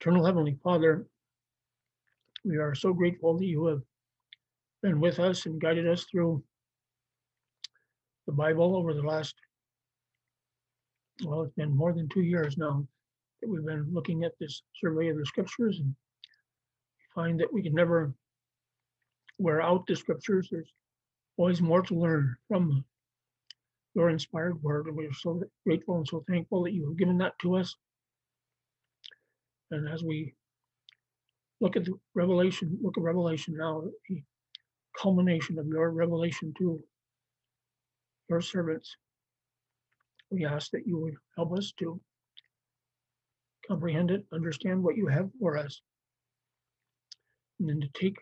Eternal Heavenly Father, we are so grateful that you have been with us and guided us through the Bible over the last, well, it's been more than two years now that we've been looking at this survey of the scriptures and find that we can never wear out the scriptures. There's always more to learn from your inspired word. And we are so grateful and so thankful that you have given that to us. And as we look at the revelation, look at Revelation now, the culmination of your revelation to your servants, we ask that you would help us to comprehend it, understand what you have for us, and then to take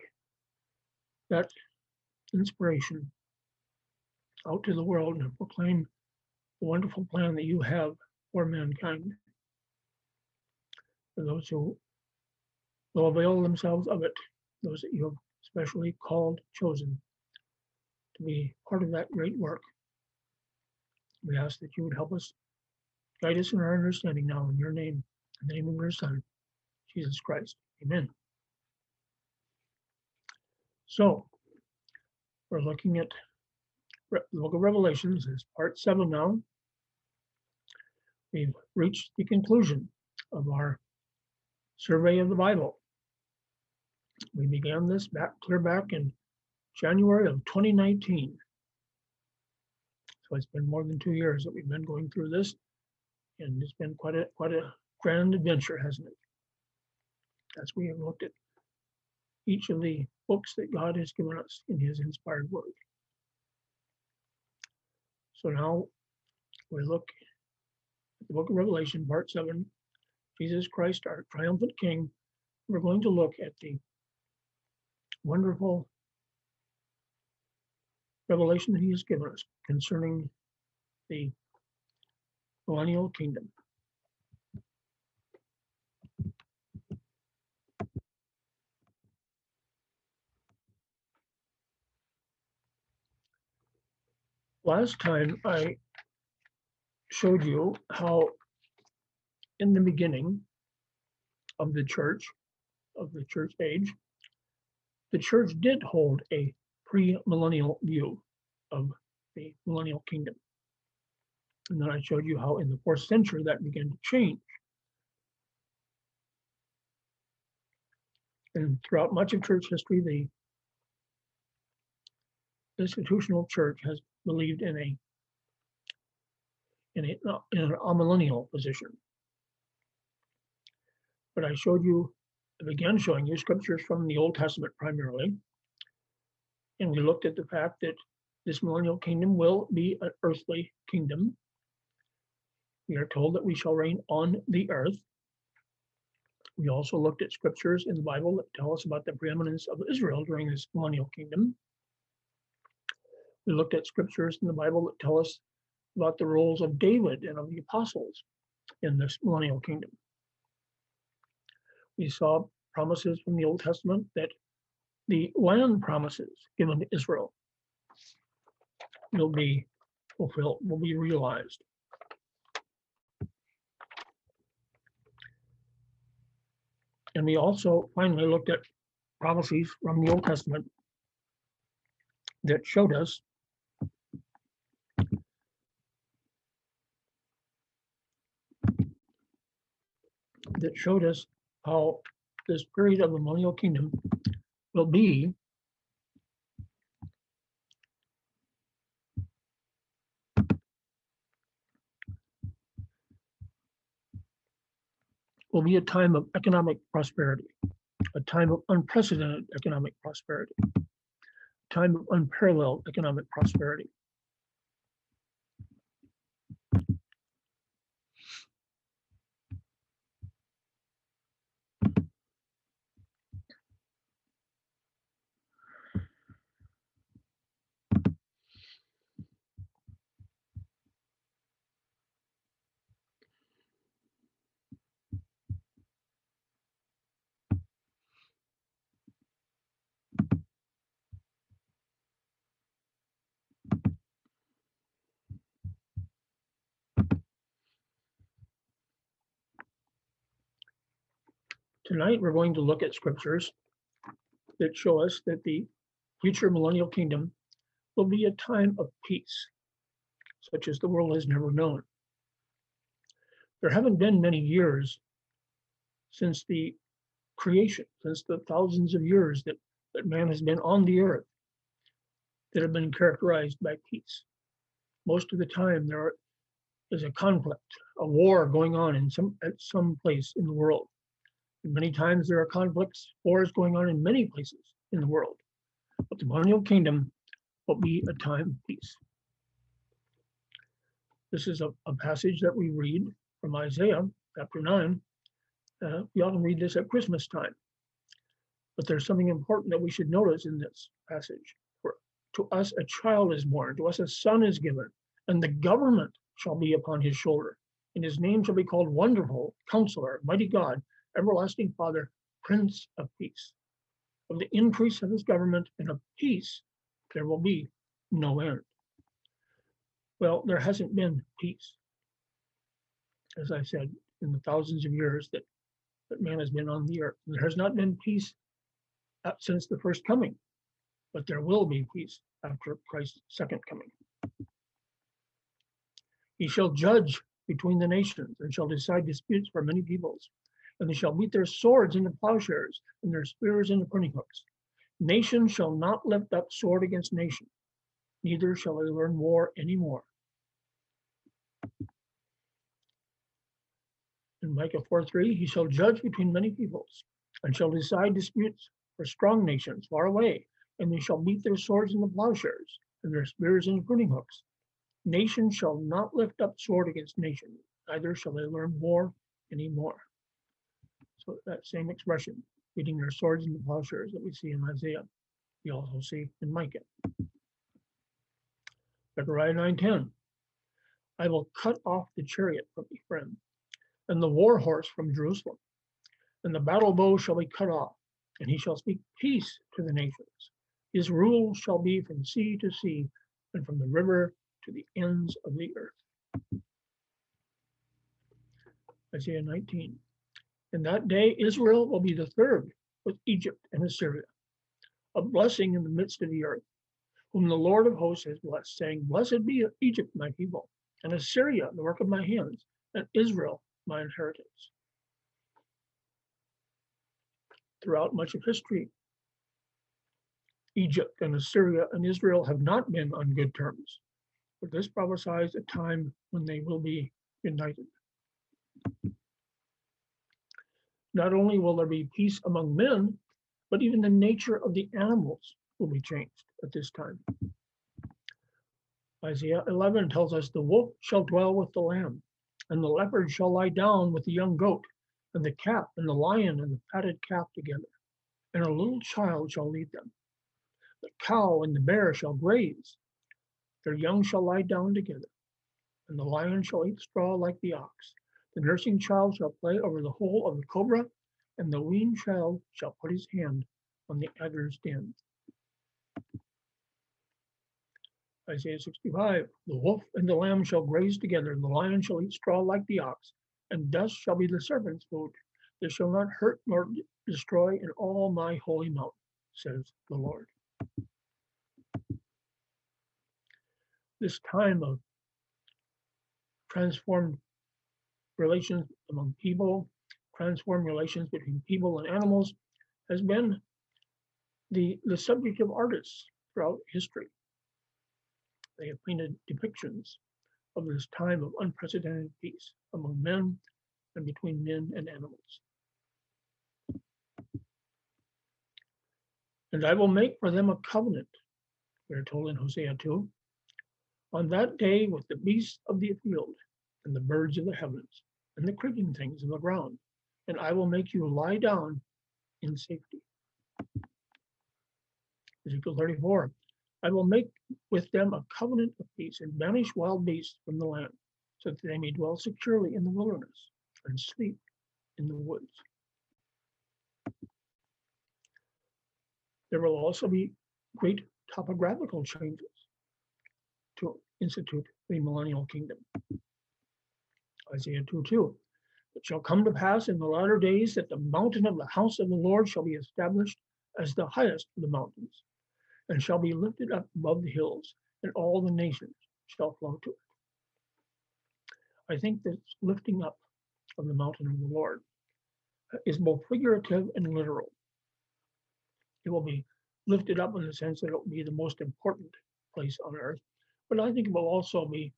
that inspiration out to the world and proclaim the wonderful plan that you have for mankind. Those who will avail themselves of it, those that you have specially called, chosen to be part of that great work. We ask that you would help us, guide us in our understanding now in your name, in the name of your Son, Jesus Christ. Amen. So, we're looking at the book of Revelations, is part seven now. We've reached the conclusion of our survey of the Bible. We began this back clear back in January of 2019. So it's been more than two years that we've been going through this, and it's been quite a quite a grand adventure, hasn't it? As we have looked at each of the books that God has given us in His inspired word. So now we look at the book of Revelation, part seven, Jesus Christ, our triumphant King. We're going to look at the wonderful revelation that he has given us concerning the millennial kingdom. Last time I showed you how in the beginning of the church, of the church age, the church did hold a pre-millennial view of the millennial kingdom. And then I showed you how in the fourth century that began to change. And throughout much of church history, the institutional church has believed in a in a in an amillennial position. But I showed you, I began showing you scriptures from the Old Testament primarily. And we looked at the fact that this millennial kingdom will be an earthly kingdom. We are told that we shall reign on the earth. We also looked at scriptures in the Bible that tell us about the preeminence of Israel during this millennial kingdom. We looked at scriptures in the Bible that tell us about the roles of David and of the apostles in this millennial kingdom. We saw promises from the Old Testament that the land promises given to Israel will be fulfilled, will be realized. And we also finally looked at prophecies from the Old Testament that showed us that showed us how this period of the millennial kingdom will be will be a time of economic prosperity, a time of unprecedented economic prosperity, a time of unparalleled economic prosperity. Tonight, we're going to look at scriptures that show us that the future millennial kingdom will be a time of peace, such as the world has never known. There haven't been many years since the creation, since the thousands of years that, that man has been on the earth, that have been characterized by peace. Most of the time, there is a conflict, a war going on in some at some place in the world. Many times there are conflicts, wars going on in many places in the world. But the millennial kingdom will be a time of peace. This is a, a passage that we read from Isaiah chapter 9. Uh, we often read this at Christmas time. But there's something important that we should notice in this passage. For to us a child is born, to us a son is given, and the government shall be upon his shoulder. And his name shall be called Wonderful, Counselor, Mighty God, Everlasting Father, Prince of Peace. Of the increase of his government and of peace, there will be no end. Well, there hasn't been peace, as I said, in the thousands of years that, that man has been on the earth. There has not been peace uh, since the first coming, but there will be peace after Christ's second coming. He shall judge between the nations and shall decide disputes for many peoples. And they shall beat their swords into plowshares and their spears into pruning hooks. Nation shall not lift up sword against nation, neither shall they learn war anymore. In Micah 4 3, he shall judge between many peoples and shall decide disputes for strong nations far away, and they shall beat their swords into plowshares and their spears into pruning hooks. Nation shall not lift up sword against nation, neither shall they learn war anymore. So that same expression, beating their swords into plowshares that we see in Isaiah, we also see in Micah. Zechariah 9:10. I will cut off the chariot from Ephraim, and the war horse from Jerusalem, and the battle bow shall be cut off, and he shall speak peace to the nations. His rule shall be from sea to sea, and from the river to the ends of the earth. Isaiah 19. In that day, Israel will be the third with Egypt and Assyria, a blessing in the midst of the earth, whom the Lord of hosts has blessed, saying, Blessed be Egypt, my people, and Assyria, the work of my hands, and Israel, my inheritance. Throughout much of history, Egypt and Assyria and Israel have not been on good terms, but this prophesies a time when they will be united. Not only will there be peace among men, but even the nature of the animals will be changed at this time. Isaiah 11 tells us the wolf shall dwell with the lamb, and the leopard shall lie down with the young goat, and the calf and the lion and the fatted calf together, and a little child shall lead them. The cow and the bear shall graze, their young shall lie down together, and the lion shall eat straw like the ox. The nursing child shall play over the hole of the cobra, and the weaned child shall put his hand on the adder's den. Isaiah 65, the wolf and the lamb shall graze together, and the lion shall eat straw like the ox, and dust shall be the serpent's food. They shall not hurt nor destroy in all my holy mountain, says the Lord. This time of transformed relations among people, transformed relations between people and animals, has been the, the subject of artists throughout history. They have painted depictions of this time of unprecedented peace among men and between men and animals. And I will make for them a covenant, we're told in Hosea 2, on that day with the beasts of the field and the birds of the heavens and the creeping things of the ground, and I will make you lie down in safety. Ezekiel 34, I will make with them a covenant of peace and banish wild beasts from the land, so that they may dwell securely in the wilderness and sleep in the woods. There will also be great topographical changes to institute the millennial kingdom. Isaiah 2 2. It shall come to pass in the latter days that the mountain of the house of the Lord shall be established as the highest of the mountains, and shall be lifted up above the hills, and all the nations shall flow to it. I think this lifting up of the mountain of the Lord is both figurative and literal. It will be lifted up in the sense that it will be the most important place on earth, but I think it will also be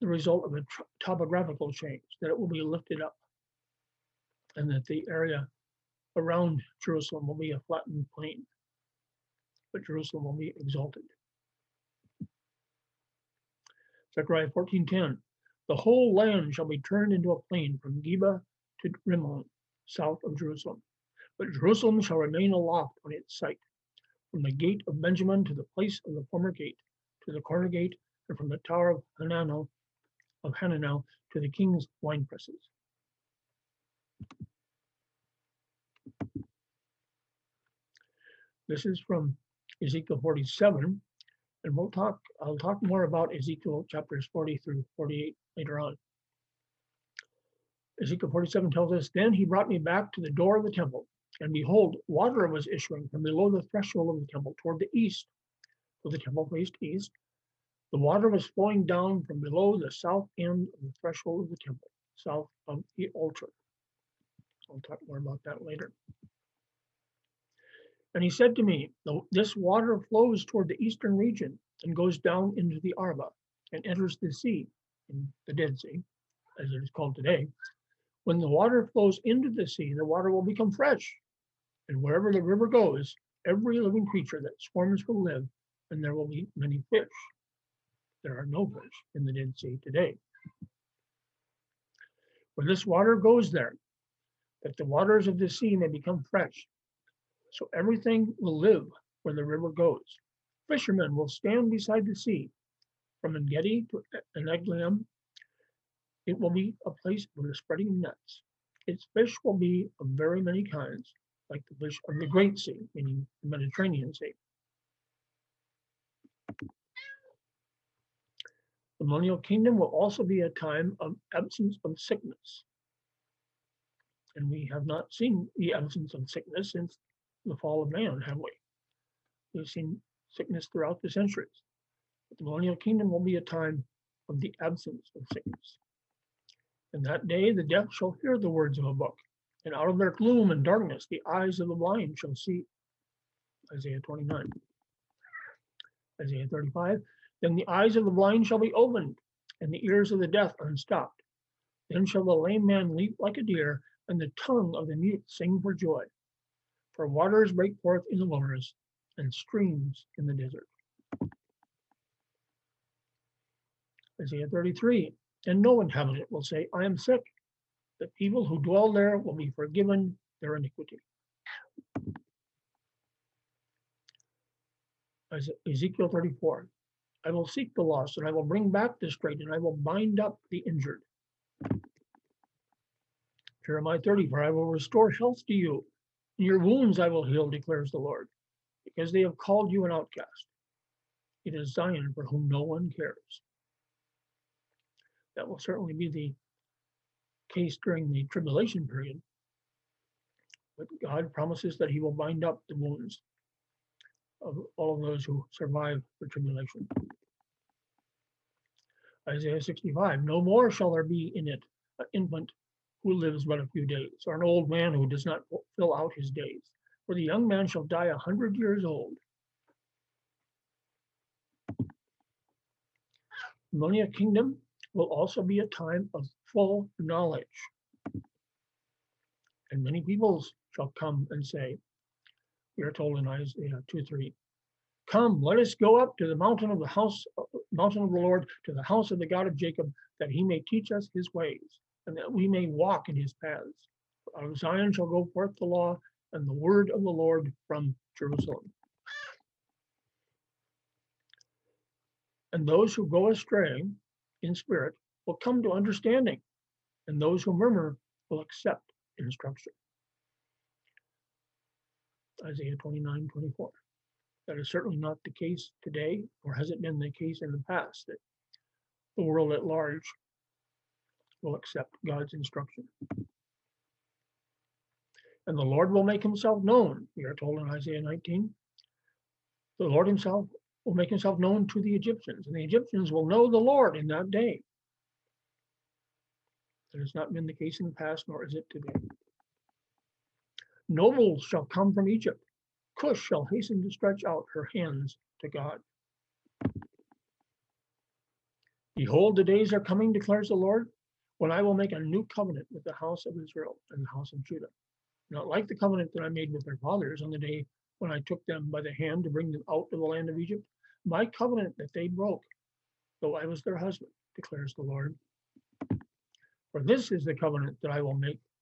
the result of a topographical change, that it will be lifted up, and that the area around Jerusalem will be a flattened plain, but Jerusalem will be exalted. Zechariah 14:10, the whole land shall be turned into a plain from Geba to Rimmon, south of Jerusalem. But Jerusalem shall remain aloft on its site, from the gate of Benjamin to the place of the former gate, to the corner gate, and from the tower of Hananel of Hananel to the king's wine presses. This is from Ezekiel 47, and we'll talk, I'll talk more about Ezekiel chapters 40 through 48 later on. Ezekiel 47 tells us, Then he brought me back to the door of the temple, and behold, water was issuing from below the threshold of the temple toward the east. So the temple faced east. The water was flowing down from below the south end of the threshold of the temple, south of the altar. I'll talk more about that later. And he said to me, This water flows toward the eastern region and goes down into the Arabah and enters the sea, in the Dead Sea, as it is called today. When the water flows into the sea, the water will become fresh. And wherever the river goes, every living creature that swarms will live, and there will be many fish. There are no fish in the Dead Sea today. Where this water goes there, that the waters of the sea may become fresh. So everything will live where the river goes. Fishermen will stand beside the sea. From Engedi to Eneglaim, it will be a place for the spreading nets. Its fish will be of very many kinds, like the fish of the Great Sea, meaning the Mediterranean Sea. The millennial kingdom will also be a time of absence of sickness. And we have not seen the absence of sickness since the fall of man, have we? We've seen sickness throughout the centuries. But the millennial kingdom will be a time of the absence of sickness. In that day, the deaf shall hear the words of a book, and out of their gloom and darkness, the eyes of the blind shall see. Isaiah 29. Isaiah 35. Then the eyes of the blind shall be opened, and the ears of the deaf unstopped. Then shall the lame man leap like a deer, and the tongue of the mute sing for joy. For waters break forth in the wilderness, and streams in the desert. Isaiah 33. And no inhabitant will say, I am sick. The people who dwell there will be forgiven their iniquity. Ezekiel 34. I will seek the lost, and I will bring back the straight, and I will bind up the injured. Jeremiah 30. For I will restore health to you, and your wounds I will heal, declares the Lord, because they have called you an outcast. It is Zion for whom no one cares. That will certainly be the case during the tribulation period. But God promises that He will bind up the wounds of all of those who survive the tribulation. Isaiah 65 No more shall there be in it an infant who lives but a few days, or an old man who does not fill out his days. For the young man shall die a hundred years old. The millennial kingdom will also be a time of full knowledge. And many peoples shall come and say, we are told in Isaiah 2 3, Come, let us go up to the mountain of the house, mountain of the Lord, to the house of the God of Jacob, that he may teach us his ways, and that we may walk in his paths. Out of Zion shall go forth the law and the word of the Lord from Jerusalem. And those who go astray in spirit will come to understanding, and those who murmur will accept instruction. Isaiah 29, 24. That is certainly not the case today, or has it been the case in the past, that the world at large will accept God's instruction. And the Lord will make himself known, we are told in Isaiah 19. The Lord himself will make himself known to the Egyptians, and the Egyptians will know the Lord in that day. That has not been the case in the past, nor is it today. Nobles shall come from Egypt. Cush shall hasten to stretch out her hands to God. Behold, the days are coming, declares the Lord, when I will make a new covenant with the house of Israel and the house of Judah. Not like the covenant that I made with their fathers on the day when I took them by the hand to bring them out of the land of Egypt, my covenant that they broke, though I was their husband, declares the Lord. For this is the covenant that I will make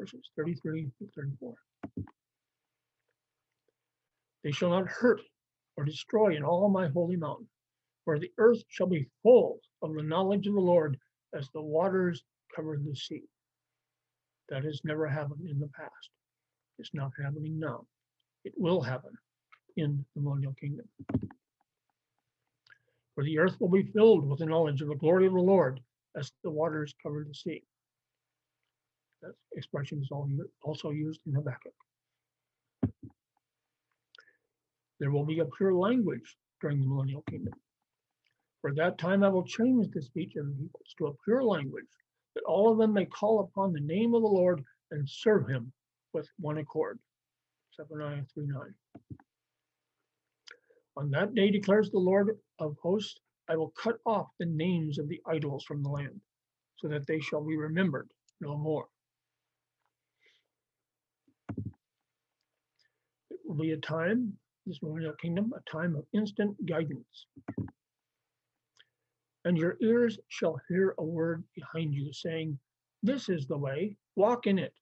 verses 33 to 34. They shall not hurt or destroy in all my holy mountain, for the earth shall be full of the knowledge of the Lord as the waters cover the sea. That has never happened in the past. It's not happening now. It will happen in the millennial kingdom. For the earth will be filled with the knowledge of the glory of the Lord as the waters cover the sea. That expression is also used in Habakkuk. There will be a pure language during the millennial kingdom. For that time I will change the speech of the peoples to a pure language that all of them may call upon the name of the Lord and serve him with one accord. Zephaniah 3 9. On that day declares the Lord of hosts, I will cut off the names of the idols from the land, so that they shall be remembered no more. Will be a time, this millennial kingdom, a time of instant guidance and your ears shall hear a word behind you saying, This is the way, walk in it,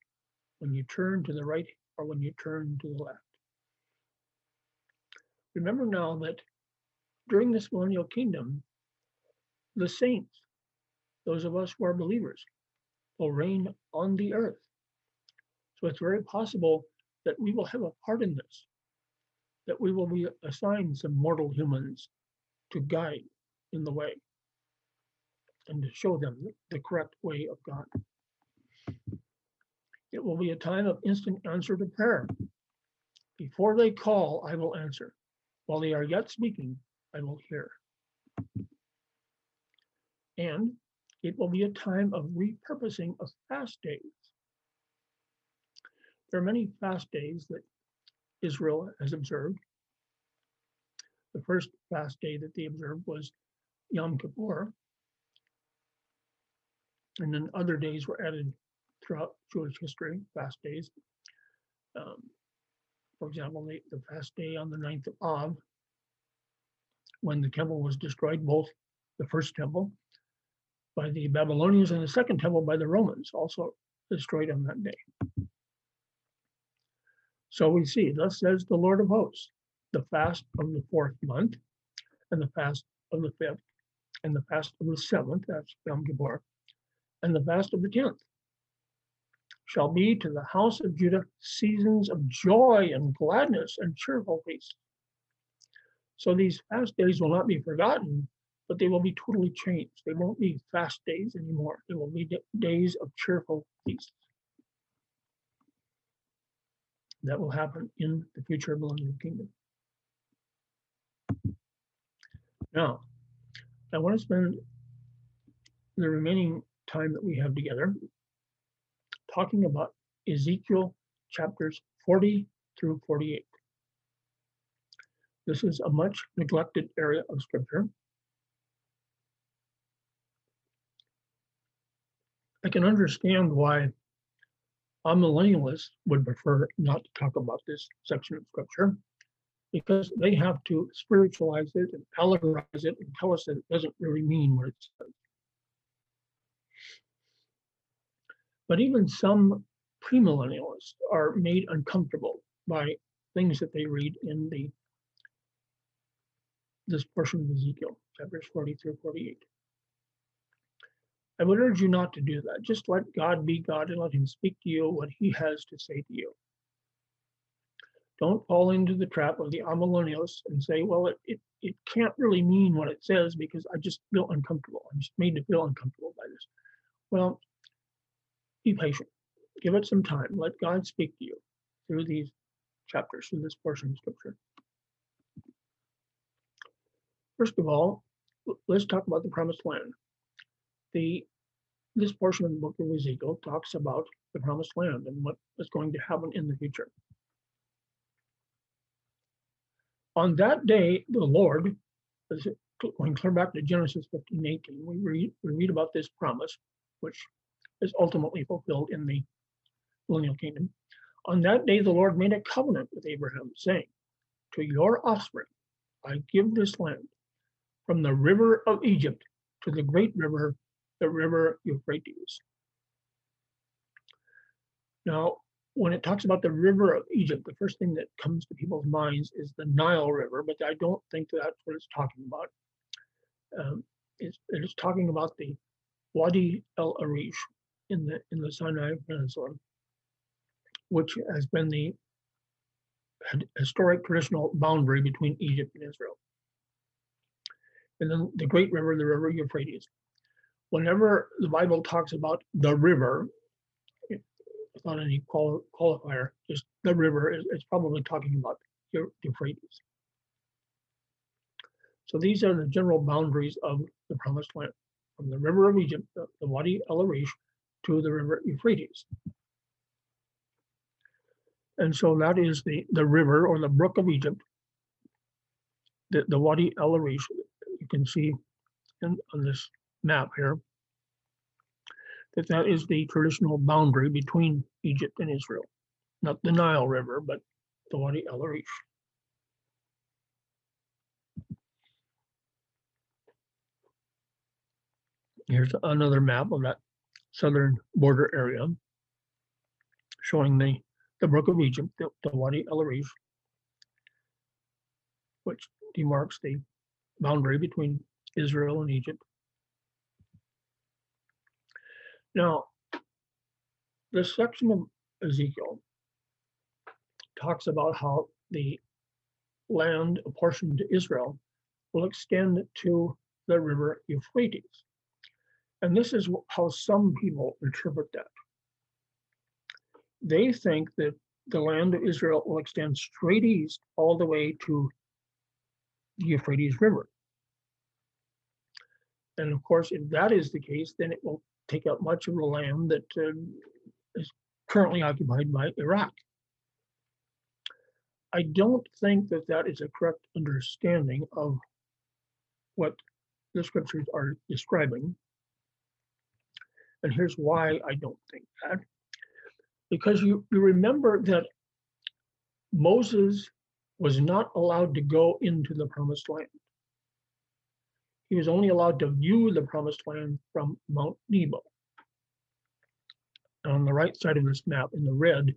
when you turn to the right or when you turn to the left. Remember now that during this millennial kingdom, the saints, those of us who are believers, will reign on the earth. So it's very possible that we will have a part in this, that we will be assigned some mortal humans to guide in the way and to show them the correct way of God. It will be a time of instant answer to prayer. Before they call, I will answer. While they are yet speaking, I will hear. And it will be a time of repurposing of fast days. There are many fast days that Israel has observed. The first fast day that they observed was Yom Kippur, and then other days were added throughout Jewish history, fast days. Um, for example, the, the fast day on the ninth of Av, when the temple was destroyed, both the first temple by the Babylonians and the second temple by the Romans, also destroyed on that day. So we see, thus says the Lord of hosts, the fast of the fourth month, and the fast of the fifth, and the fast of the seventh, that's Yom Kippur, and the fast of the tenth shall be to the house of Judah seasons of joy and gladness and cheerful feasts. So these fast days will not be forgotten, but they will be totally changed. They won't be fast days anymore. They will be days of cheerful feasts. That will happen in the future millennial kingdom. Now, I want to spend the remaining time that we have together, talking about Ezekiel chapters 40 through 48. This is a much neglected area of scripture. I can understand why amillennialists would prefer not to talk about this section of scripture because they have to spiritualize it and allegorize it and tell us that it doesn't really mean what it says. But even some premillennialists are made uncomfortable by things that they read in the this portion of Ezekiel, chapters 40 through 48. I would urge you not to do that. Just let God be God and let him speak to you what he has to say to you. Don't fall into the trap of the amillennialists and say, well, it, it, it can't really mean what it says because I just feel uncomfortable. I'm just made to feel uncomfortable by this. Well, be patient. Give it some time. Let God speak to you through these chapters, through this portion of scripture. First of all, let's talk about the promised land. The this portion of the book of Ezekiel talks about the promised land and what is going to happen in the future. On that day, the Lord, going clear back to Genesis 15, 18, we read, we read about this promise, which is ultimately fulfilled in the millennial kingdom. On that day, the Lord made a covenant with Abraham, saying, To your offspring, I give this land from the river of Egypt to the great river, the river Euphrates. Now, when it talks about the river of Egypt, the first thing that comes to people's minds is the Nile River, but I don't think that's what it's talking about. Um, it's, it's talking about the Wadi el Arish in the in the Sinai Peninsula, which has been the historic traditional boundary between Egypt and Israel. And then the great river, the river Euphrates. Whenever the Bible talks about the river, without any qual- qualifier, just the river, it's probably talking about the Euphrates. So these are the general boundaries of the promised land, from the river of Egypt, the, the Wadi El Arish, to the river Euphrates. And so that is the, the river or the brook of Egypt, the, the Wadi El Arish, you can see in, on this map here, that that is uh-huh. the traditional boundary between Egypt and Israel. Not the Nile River, but the Wadi El Arish. Here's another map of that southern border area showing the, the Brook of Egypt, the, the Wadi El Arish, which demarks the boundary between Israel and Egypt. Now, this section of Ezekiel talks about how the land apportioned to Israel will extend to the river Euphrates. And this is how some people interpret that. They think that the land of Israel will extend straight east all the way to the Euphrates River. And of course, if that is the case, then it will take up much of the land that uh, is currently occupied by Iraq. I don't think that that is a correct understanding of what the scriptures are describing. And here's why I don't think that. Because you, you remember that Moses was not allowed to go into the promised land. He was only allowed to view the promised land from Mount Nebo. On the right side of this map in the red,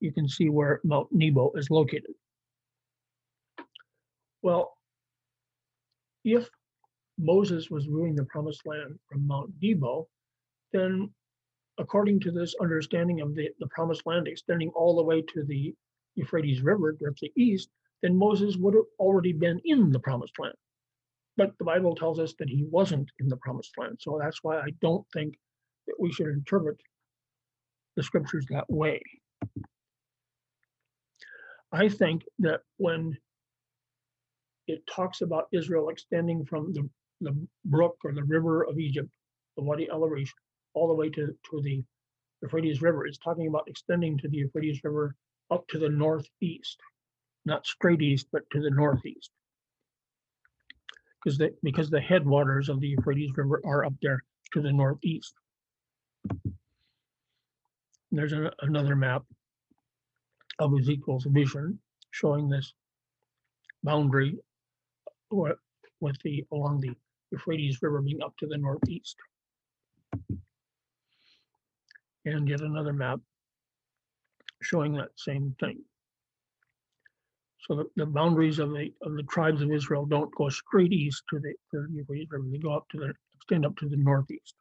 you can see where Mount Nebo is located. Well, if Moses was viewing the promised land from Mount Nebo, then according to this understanding of the, the promised land extending all the way to the Euphrates River directly east, then Moses would have already been in the promised land. But the Bible tells us that he wasn't in the promised land. So that's why I don't think that we should interpret the scriptures that way. I think that when it talks about Israel extending from the, the brook or the river of Egypt, the Wadi El Arish, all the way to, to the Euphrates River, it's talking about extending to the Euphrates River up to the northeast, not straight east, but to the northeast. Because the, because the headwaters of the Euphrates River are up there to the northeast. There's a, another map of Ezekiel's vision showing this boundary with the along the Euphrates River being up to the northeast. And yet another map showing that same thing. So the, the boundaries of the, of the tribes of Israel don't go straight east to the, to the Euphrates River, they go up to the, extend up to the northeast.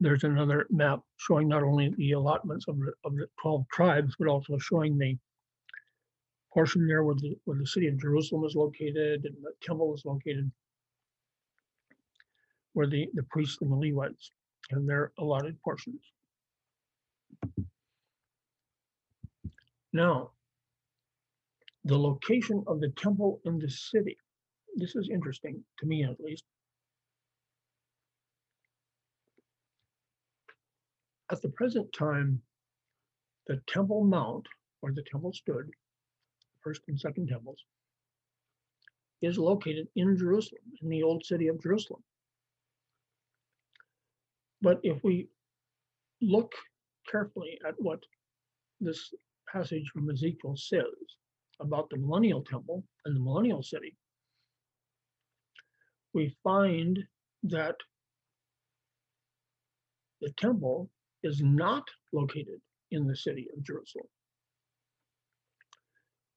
There's another map showing not only the allotments of the, of the twelve tribes, but also showing the portion there where the, where the city of Jerusalem is located and the temple is located. Where the, the priests and the Levites have their allotted portions. Now, the location of the temple in the city. This is interesting to me at least. At the present time, the Temple Mount, where the temple stood, first and second temples, is located in Jerusalem, in the old city of Jerusalem. But if we look carefully at what this passage from Ezekiel says about the millennial temple and the millennial city, we find that the temple is not located in the city of Jerusalem.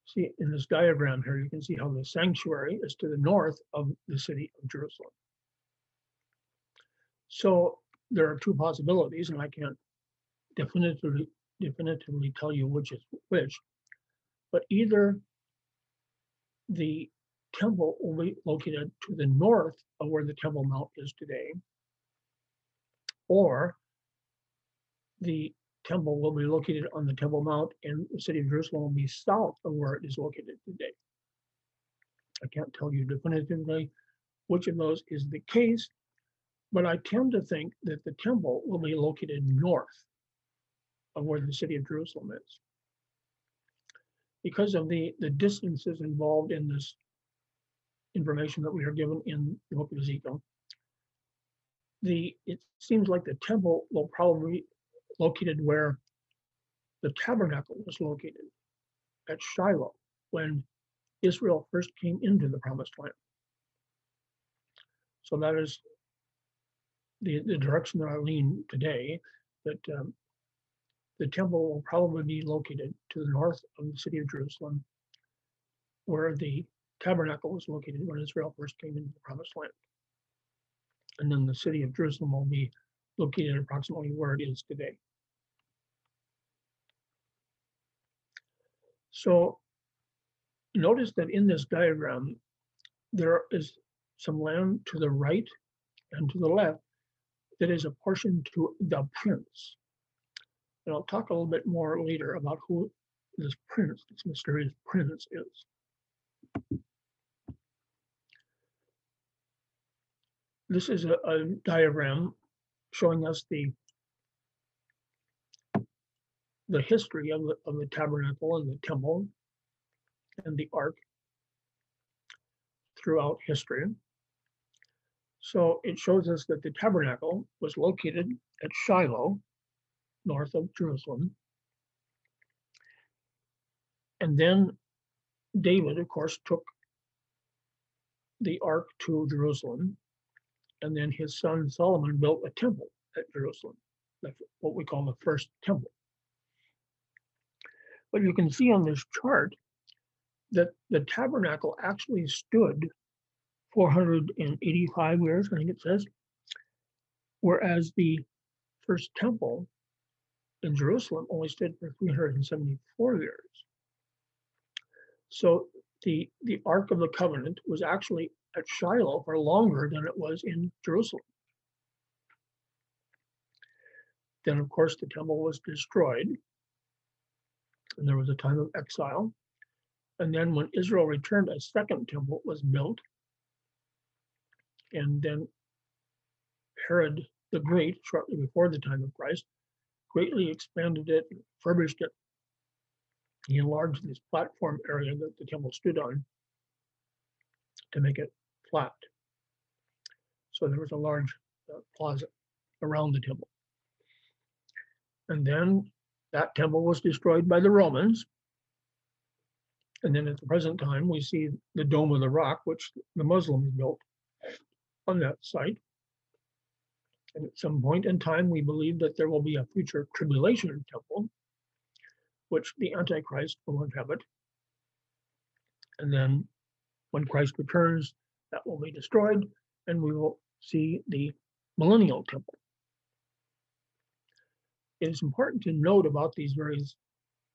See, in this diagram here, you can see how the sanctuary is to the north of the city of Jerusalem. So there are two possibilities, and I can't definitively definitively tell you which is which, but either the temple will be located to the north of where the Temple Mount is today, or the temple will be located on the Temple Mount and the city of Jerusalem will be south of where it is located today. I can't tell you definitively which of those is the case, but I tend to think that the temple will be located north of where the city of Jerusalem is. Because of the, the distances involved in this information that we are given in the book of Ezekiel, the, it seems like the temple will probably be located where the tabernacle was located at Shiloh when Israel first came into the promised land. So that is the, the direction that I lean today, that um, the temple will probably be located to the north of the city of Jerusalem, where the tabernacle was located when Israel first came into the promised land. And then the city of Jerusalem will be located approximately where it is today. So notice that in this diagram, there is some land to the right and to the left that is apportioned to the prince. And I'll talk a little bit more later about who this prince, this mysterious prince is. This is a, a diagram showing us the the history of the, of the tabernacle and the temple and the ark throughout history. So it shows us that the tabernacle was located at Shiloh, north of Jerusalem. And then David, of course, took the ark to Jerusalem. And then his son Solomon built a temple at Jerusalem, what we call the first temple. But you can see on this chart that the tabernacle actually stood 485 years, I think it says, whereas the first temple in Jerusalem only stayed for 374 years. So the, the Ark of the Covenant was actually at Shiloh for longer than it was in Jerusalem. Then, of course, the temple was destroyed and there was a time of exile. And then when Israel returned, a second temple was built. And then Herod the Great, shortly before the time of Christ, greatly expanded it, refurbished it. He enlarged this platform area that the temple stood on to make it flat. So there was a large uh, plaza around the temple. And then that temple was destroyed by the Romans. And then at the present time, we see the Dome of the Rock, which the Muslims built on that site. And at some point in time, we believe that there will be a future tribulation temple, which the Antichrist will inhabit. And then when Christ returns, that will be destroyed, and we will see the millennial temple. It is important to note about these various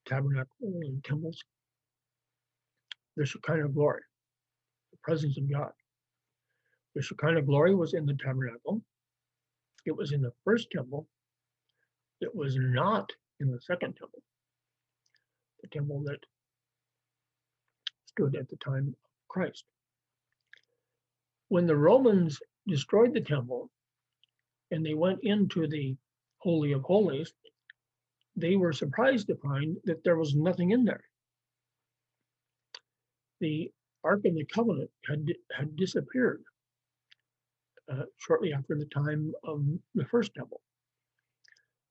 tabernacles and temples the Shekinah glory, the presence of God. The Shekinah glory was in the tabernacle. It was in the first temple. It was not in the second temple, the temple that stood at the time of Christ. When the Romans destroyed the temple and they went into the Holy of Holies, they were surprised to find that there was nothing in there. The Ark of the Covenant had, had disappeared uh, shortly after the time of the first temple.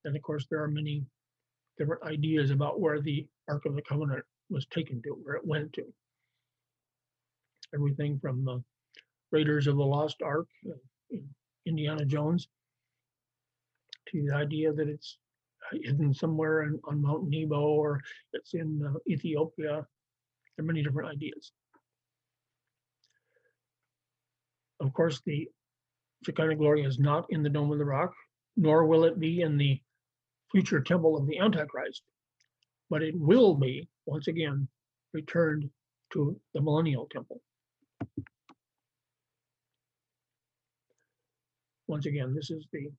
And of course, there are many different ideas about where the Ark of the Covenant was taken to, where it went to. Everything from the Raiders of the Lost Ark, uh, Indiana Jones, to the idea that it's hidden somewhere in, on Mount Nebo or it's in uh, Ethiopia. There are many different ideas. Of course, the Shekinah glory is not in the Dome of the Rock, nor will it be in the future temple of the Antichrist, but it will be, once again, returned to the millennial temple. Once again, this is the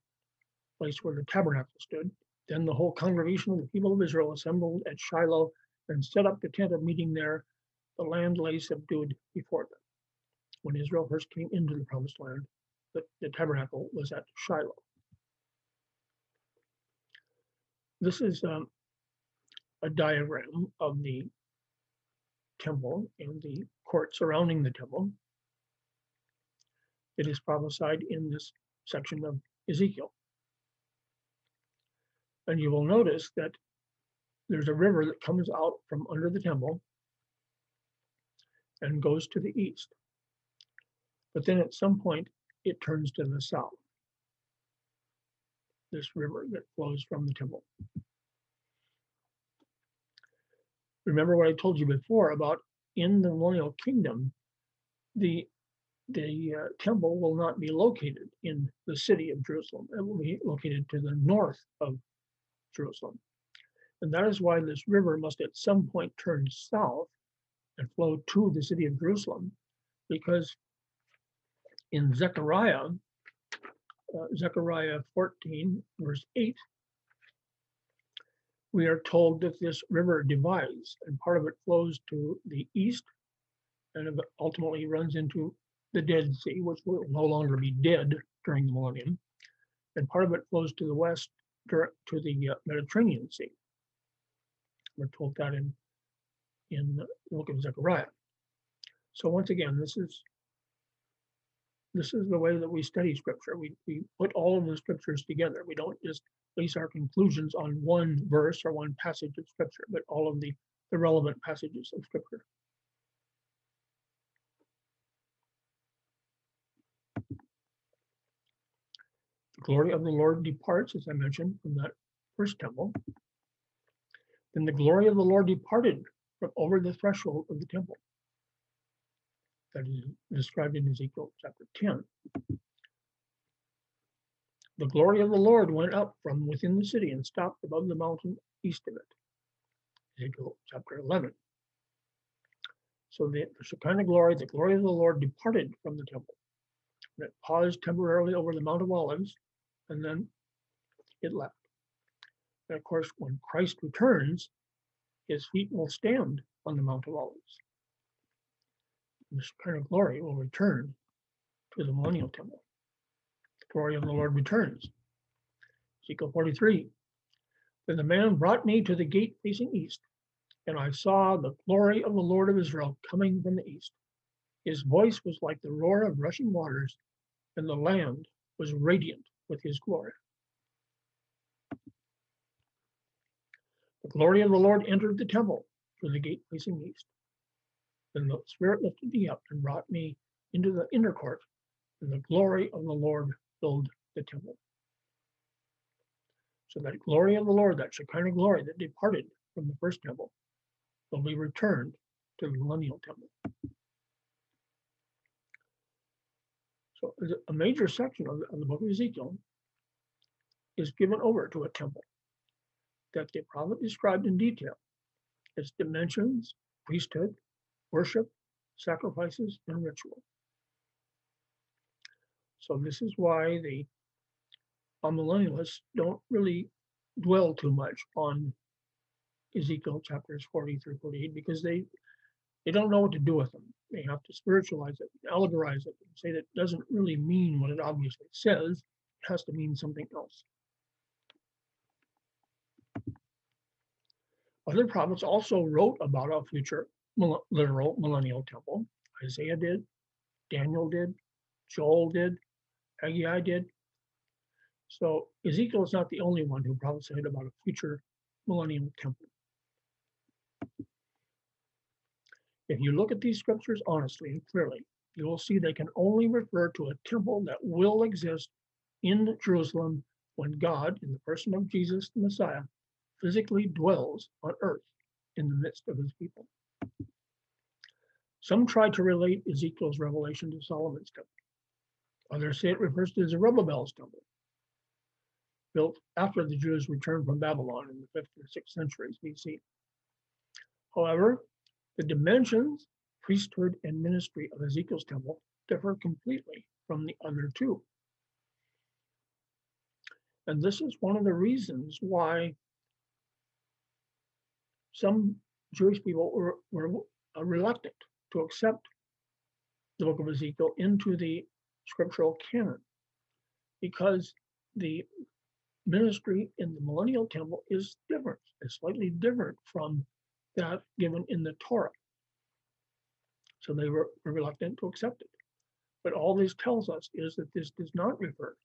place where the tabernacle stood. Then the whole congregation of the people of Israel assembled at Shiloh and set up the tent of meeting there. The land lay subdued before them. When Israel first came into the promised land, the, tabernacle was at Shiloh. This is um, a diagram of the temple and the court surrounding the temple. It is prophesied in this section of Ezekiel. And you will notice that there's a river that comes out from under the temple and goes to the east. But then at some point, it turns to the south. This river that flows from the temple. Remember what I told you before about in the millennial kingdom, the the uh, temple will not be located in the city of Jerusalem. It will be located to the north of Jerusalem. And that is why this river must at some point turn south and flow to the city of Jerusalem, because in Zechariah, uh, Zechariah 14, verse 8, we are told that this river divides and part of it flows to the east and ultimately runs into the Dead Sea, which will no longer be dead during the millennium. And part of it flows to the west to the uh, Mediterranean Sea. We're told that in, in the book of Zechariah. So once again, this is this is the way that we study scripture. We, we put all of the scriptures together. We don't just base our conclusions on one verse or one passage of scripture, but all of the, the relevant passages of scripture. The glory of the Lord departs, as I mentioned, from that first temple. Then the glory of the Lord departed from over the threshold of the temple. That is described in Ezekiel chapter 10. The glory of the Lord went up from within the city and stopped above the mountain east of it. Ezekiel chapter 11. So the, the Shekinah glory, the glory of the Lord departed from the temple. And it paused temporarily over the Mount of Olives and then it left. And of course, when Christ returns, his feet will stand on the Mount of Olives. This kind of glory will return to the millennial mm-hmm. temple. The glory of the Lord returns. Ezekiel 43. Then the man brought me to the gate facing east, and I saw the glory of the Lord of Israel coming from the east. His voice was like the roar of rushing waters, and the land was radiant with his glory. The glory of the Lord entered the temple through the gate facing east. Then the Spirit lifted me up and brought me into the inner court and the glory of the Lord filled the temple. So that glory of the Lord, that Shekinah glory that departed from the first temple, will be returned to the millennial temple. So a major section of the, of the book of Ezekiel is given over to a temple that the prophet described in detail its dimensions, priesthood, worship, sacrifices, and ritual. So this is why the uh, millennialists don't really dwell too much on Ezekiel chapters 40 through 48 because they they don't know what to do with them. They have to spiritualize it, allegorize it, and say that it doesn't really mean what it obviously says. It has to mean something else. Other prophets also wrote about a future literal millennial temple. Isaiah did, Daniel did, Joel did, Haggai did. So Ezekiel is not the only one who prophesied about a future millennial temple. If you look at these scriptures honestly and clearly, you will see they can only refer to a temple that will exist in Jerusalem when God, in the person of Jesus the Messiah, physically dwells on earth in the midst of his people. Some try to relate Ezekiel's revelation to Solomon's temple. Others say it refers to Zerubbabel's temple, built after the Jews returned from Babylon in the 5th or 6th centuries BC. However, the dimensions, priesthood, and ministry of Ezekiel's temple differ completely from the other two. And this is one of the reasons why some Jewish people were, were reluctant to accept the book of Ezekiel into the scriptural canon because the ministry in the millennial temple is different. It's slightly different from that given in the Torah. So they were reluctant to accept it. But all this tells us is that this does not refer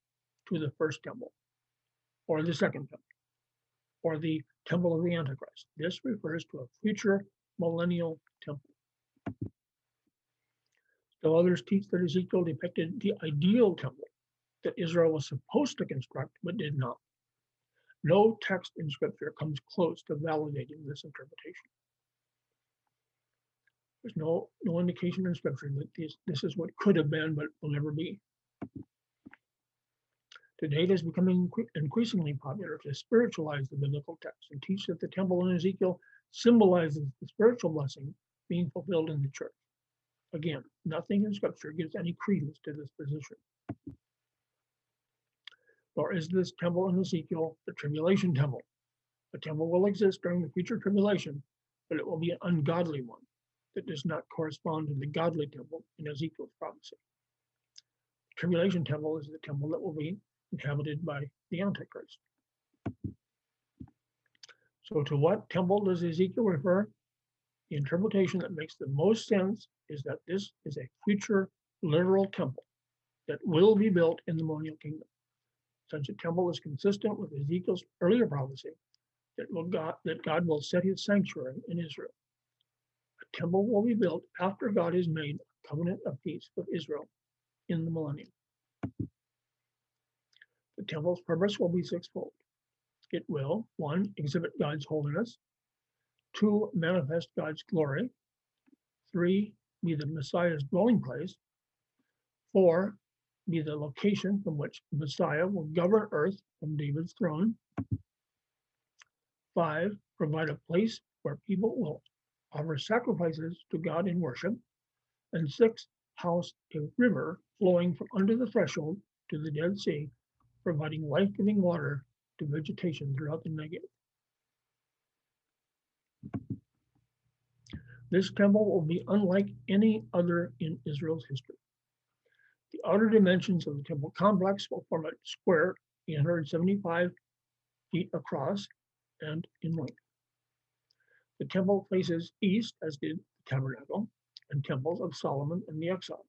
to the first temple or the second temple or the temple of the Antichrist. This refers to a future millennial temple. Though others teach that Ezekiel depicted the ideal temple that Israel was supposed to construct but did not. No text in scripture comes close to validating this interpretation. There's no, no indication in scripture that this, this is what could have been but will never be. Today, it is becoming increasingly popular to spiritualize the biblical text and teach that the temple in Ezekiel symbolizes the spiritual blessing being fulfilled in the church. Again, nothing in Scripture gives any credence to this position. Nor is this temple in Ezekiel the tribulation temple. The temple will exist during the future tribulation, but it will be an ungodly one that does not correspond to the godly temple in Ezekiel's prophecy. The tribulation temple is the temple that will be inhabited by the Antichrist. So to what temple does Ezekiel refer? The interpretation that makes the most sense is that this is a future literal temple that will be built in the millennial kingdom. Such a temple is consistent with Ezekiel's earlier prophecy that, God, that God will set his sanctuary in Israel. A temple will be built after God has made a covenant of peace with Israel in the millennium. The temple's purpose will be sixfold. It will, one, exhibit God's holiness, two, manifest God's glory, three, be the Messiah's dwelling place, four, be the location from which the Messiah will govern earth from David's throne, five, provide a place where people will offer sacrifices to God in worship, and six, house a river flowing from under the threshold to the Dead Sea providing life-giving water to vegetation throughout the Negev. This temple will be unlike any other in Israel's history. The outer dimensions of the temple complex will form a square 875 feet across and in length. The temple faces east, as did the tabernacle and temples of Solomon and the exile.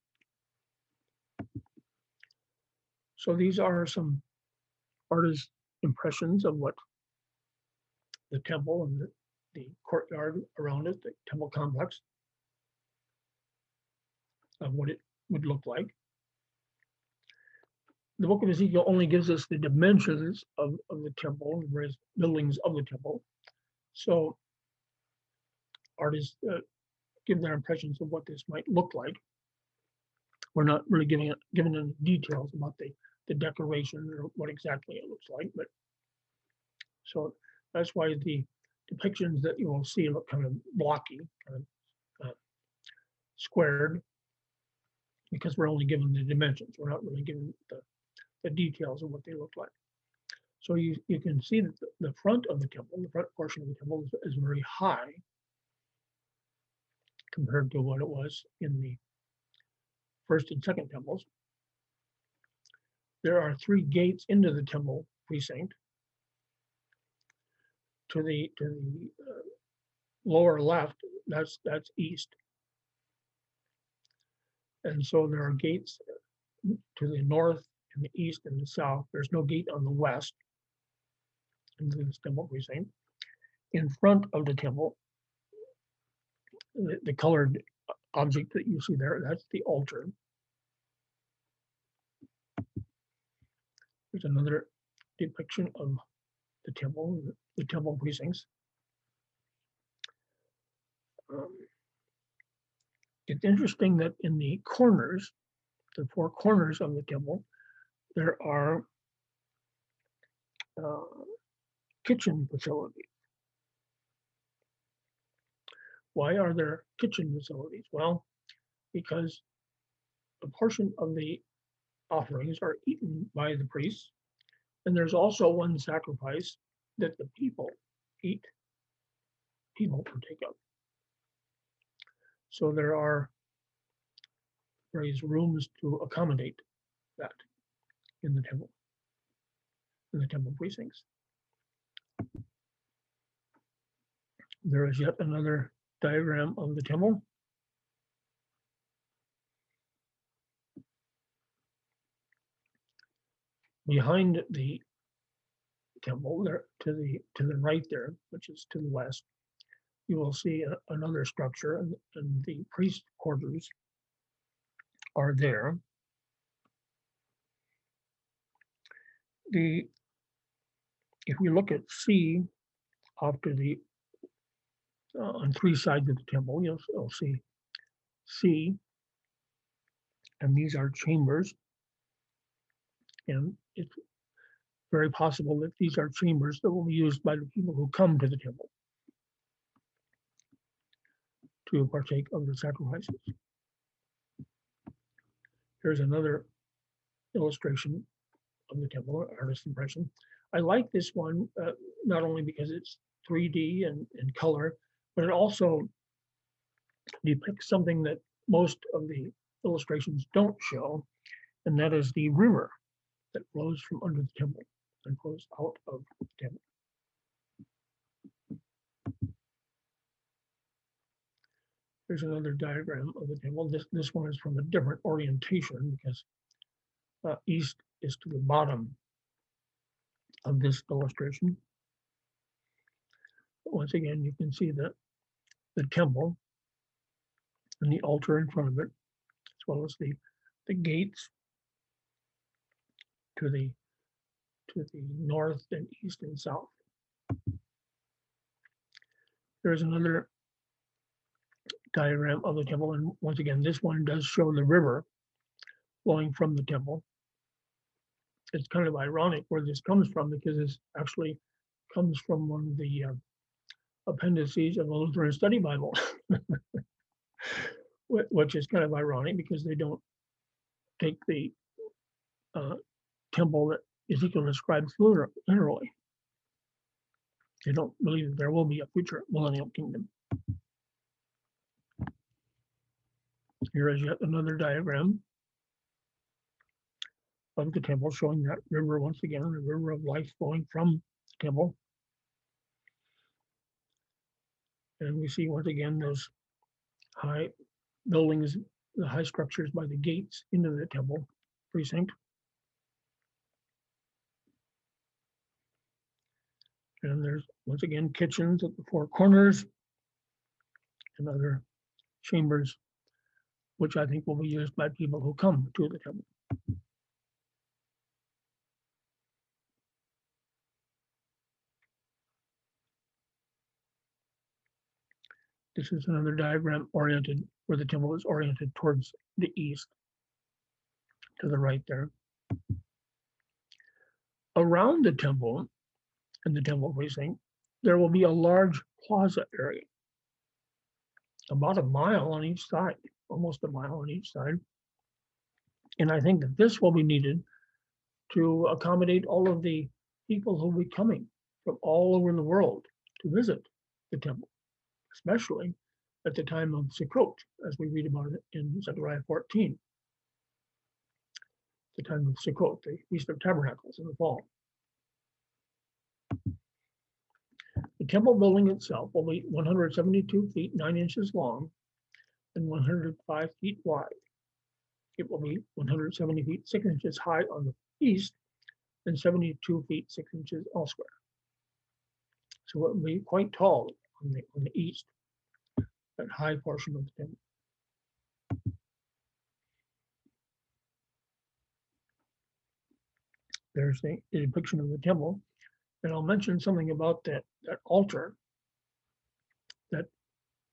So these are some artist impressions of what the temple and the, the courtyard around it, the temple complex, of what it would look like. the book of Ezekiel only gives us the dimensions of, of the temple, the various buildings of the temple. So artists uh, give their impressions of what this might look like. We're not really giving it, giving them details about the, the decoration or what exactly it looks like, but so that's why the depictions that you will see look kind of blocky, kind of uh, squared, because we're only given the dimensions. We're not really given the, the details of what they look like. So you, you can see that the, front of the temple, the front portion of the temple is, is very high compared to what it was in the first and second temples. There are three gates into the temple precinct. To the to the uh, lower left, that's that's east. And so there are gates to the north and the east and the south. There's no gate on the west into this temple precinct. In front of the temple, the, the colored object that you see there, that's the altar. There's another depiction of the temple, the temple precincts. Um, It's interesting that in the corners, the four corners of the temple, there are uh, kitchen facilities. Why are there kitchen facilities? Well, because a portion of the offerings are eaten by the priests. And there's also one sacrifice that the people eat, people partake of. So there are various rooms to accommodate that in the temple, in the temple precincts. There is yet another diagram of the temple. Behind the temple there to the to the right there, which is to the west, you will see a- another structure and, and the priest quarters are there. The if we look at C off to the uh, on three sides of the temple, you'll, you'll see C. And these are chambers. And it's very possible that these are chambers that will be used by the people who come to the temple to partake of the sacrifices. Here's another illustration of the temple, artist impression. I like this one, uh, not only because it's 3D and, and color, but it also depicts something that most of the illustrations don't show, and that is the river that flows from under the temple and flows out of the temple. There's another diagram of the temple. This, this one is from a different orientation because uh, east is to the bottom of this illustration. But Once again, you can see that the temple and the altar in front of it, as well as the, the gates to the, to the north and east and south. There's another diagram of the temple, and once again, this one does show the river flowing from the temple. It's kind of ironic where this comes from because this actually comes from one of the uh, appendices of the Lutheran Study Bible, which is kind of ironic because they don't take the uh, temple that Ezekiel describes liter- literally. They don't believe there will be a future millennial kingdom. Here is yet another diagram of the temple showing that river once again, the river of life flowing from the temple. And we see once again those high buildings, the high structures by the gates into the temple precinct. And there's once again kitchens at the four corners and other chambers, which I think will be used by people who come to the temple. This is another diagram oriented where the temple is oriented towards the east, to the right there. Around the temple, and the temple precinct, there will be a large plaza area. About a mile on each side, almost a mile on each side. And I think that this will be needed to accommodate all of the people who will be coming from all over the world to visit the temple, especially at the time of Sukkot, as we read about it in Zechariah 14. The time of Sukkot, the Feast of Tabernacles in the fall. The temple building itself will be 172 feet 9 inches long and 105 feet wide. It will be 170 feet 6 inches high on the east and 72 feet 6 inches elsewhere. So it will be quite tall on the, on the east, that high portion of the temple. There's the the depiction of the temple. And I'll mention something about that, that altar that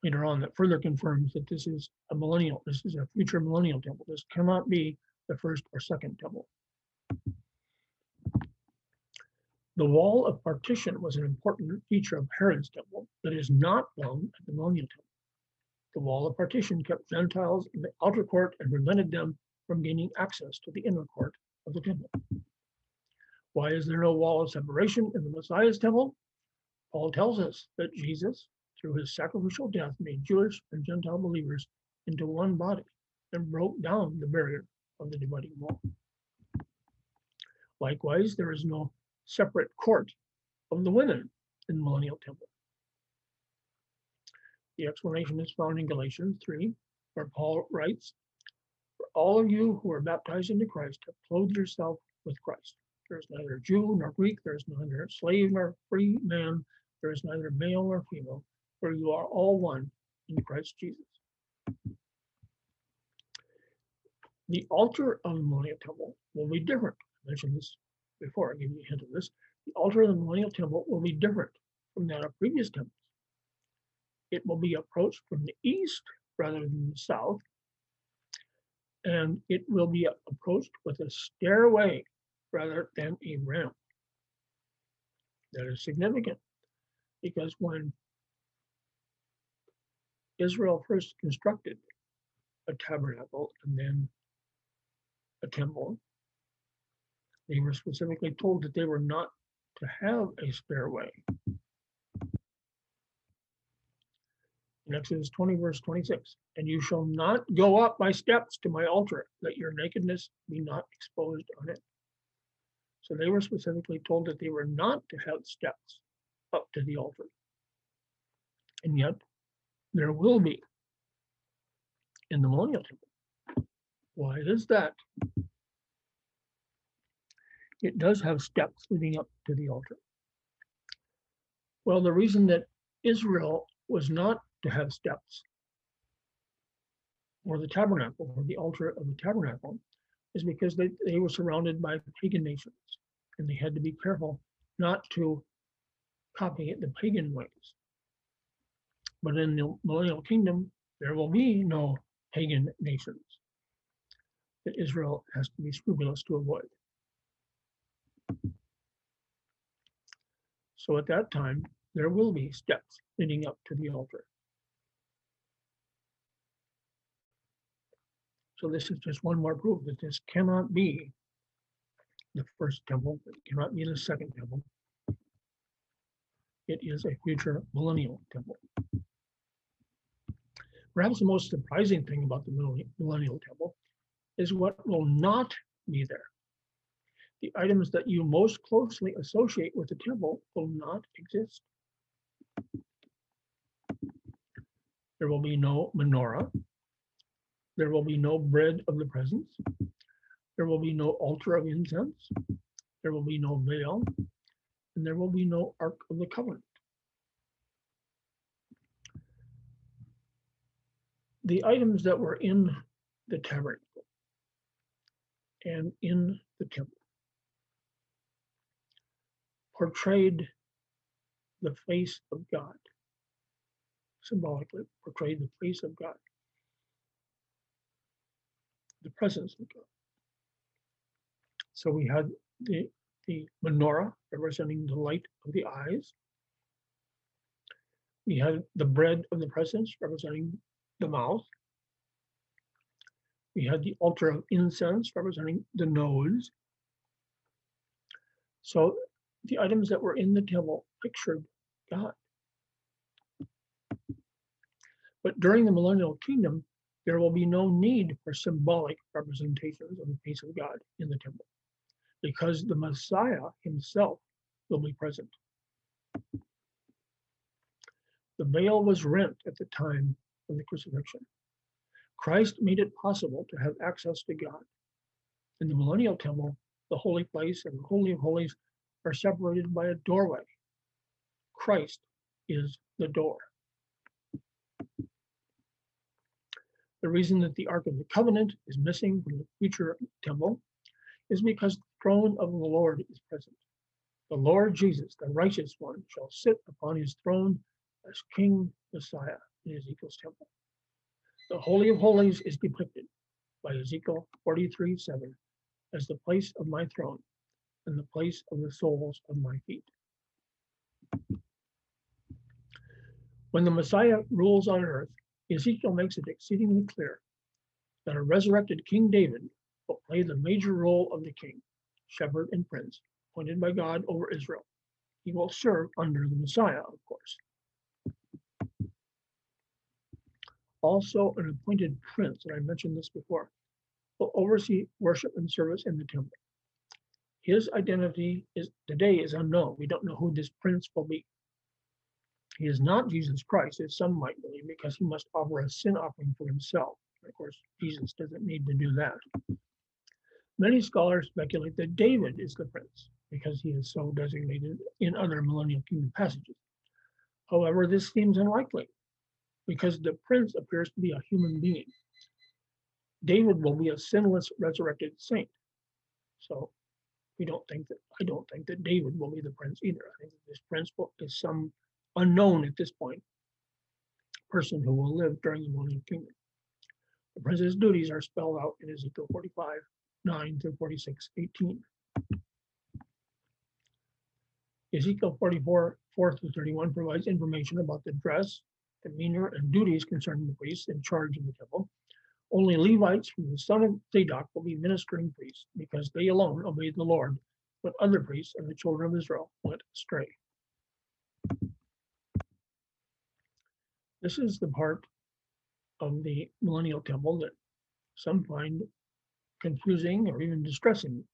later on that further confirms that this is a millennial, this is a future millennial temple. This cannot be the first or second temple. The wall of partition was an important feature of Herod's temple that is not found at the millennial temple. The wall of partition kept Gentiles in the outer court and prevented them from gaining access to the inner court of the temple. Why is there no wall of separation in the Messiah's temple? Paul tells us that Jesus, through his sacrificial death, made Jewish and Gentile believers into one body and broke down the barrier of the dividing wall. Likewise, there is no separate court of the women in the millennial temple. The explanation is found in Galatians 3, where Paul writes, For all of you who are baptized into Christ have clothed yourself with Christ. There is neither Jew nor Greek, there is neither slave nor free man, there is neither male nor female, for you are all one in Christ Jesus. The altar of the millennial temple will be different. I mentioned this before, I gave you a hint of this. The altar of the millennial temple will be different from that of previous temples. It will be approached from the east rather than the south. And it will be approached with a stairway rather than a ramp. That is significant because when Israel first constructed a tabernacle and then a temple, they were specifically told that they were not to have a stairway. Exodus 20, verse 26, and you shall not go up by steps to my altar, that your nakedness be not exposed on it. So they were specifically told that they were not to have steps up to the altar. And yet, there will be in the millennial temple. Why is that? It does have steps leading up to the altar. Well, the reason that Israel was not to have steps or the tabernacle or the altar of the tabernacle is because they, they were surrounded by pagan nations and they had to be careful not to copy it the pagan ways. But in the millennial kingdom, there will be no pagan nations that Israel has to be scrupulous to avoid. So at that time, there will be steps leading up to the altar. So this is just one more proof that this cannot be the first temple, it cannot be the second temple. It is a future millennial temple. Perhaps the most surprising thing about the millennial temple is what will not be there. The items that you most closely associate with the temple will not exist. There will be no menorah. There will be no bread of the presence. There will be no altar of incense. There will be no veil. And there will be no Ark of the Covenant. The items that were in the tabernacle and in the temple portrayed the face of God. symbolically portrayed the face of God, the presence of God. So we had the, the menorah representing the light of the eyes. We had the bread of the presence representing the mouth. We had the altar of incense representing the nose. So the items that were in the temple pictured God. But during the millennial kingdom, there will be no need for symbolic representations of the face of God in the temple because the Messiah himself will be present. The veil was rent at the time of the crucifixion. Christ made it possible to have access to God. In the millennial temple, the holy place and the Holy of Holies are separated by a doorway. Christ is the door. The reason that the Ark of the Covenant is missing from the future temple is because the throne of the Lord is present. The Lord Jesus, the righteous one, shall sit upon his throne as King Messiah in Ezekiel's temple. The Holy of Holies is depicted by Ezekiel 43 7 as the place of my throne and the place of the soles of my feet. When the Messiah rules on earth, Ezekiel makes it exceedingly clear that a resurrected King David will play the major role of the king, shepherd, and prince, appointed by God over Israel. He will serve under the Messiah, of course. Also, an appointed prince, and I mentioned this before, will oversee worship and service in the temple. His identity is today is unknown. We don't know who this prince will be. He is not Jesus Christ, as some might believe, because he must offer a sin offering for himself. Of course, Jesus doesn't need to do that. Many scholars speculate that David is the prince because he is so designated in other millennial kingdom passages. However, this seems unlikely because the prince appears to be a human being. David will be a sinless resurrected saint. So we don't think that I don't think that David will be the prince either. I think this prince is some unknown at this point person who will live during the millennial kingdom. The prince's duties are spelled out in Ezekiel 45, 9 through 46, 18. Ezekiel 44, 4 through 31 provides information about the dress, demeanor, and duties concerning the priests in charge of the temple. Only Levites from the son of Zadok will be ministering priests because they alone obeyed the Lord, but other priests and the children of Israel went astray. This is the part of the millennial temple that some find confusing or even distressing.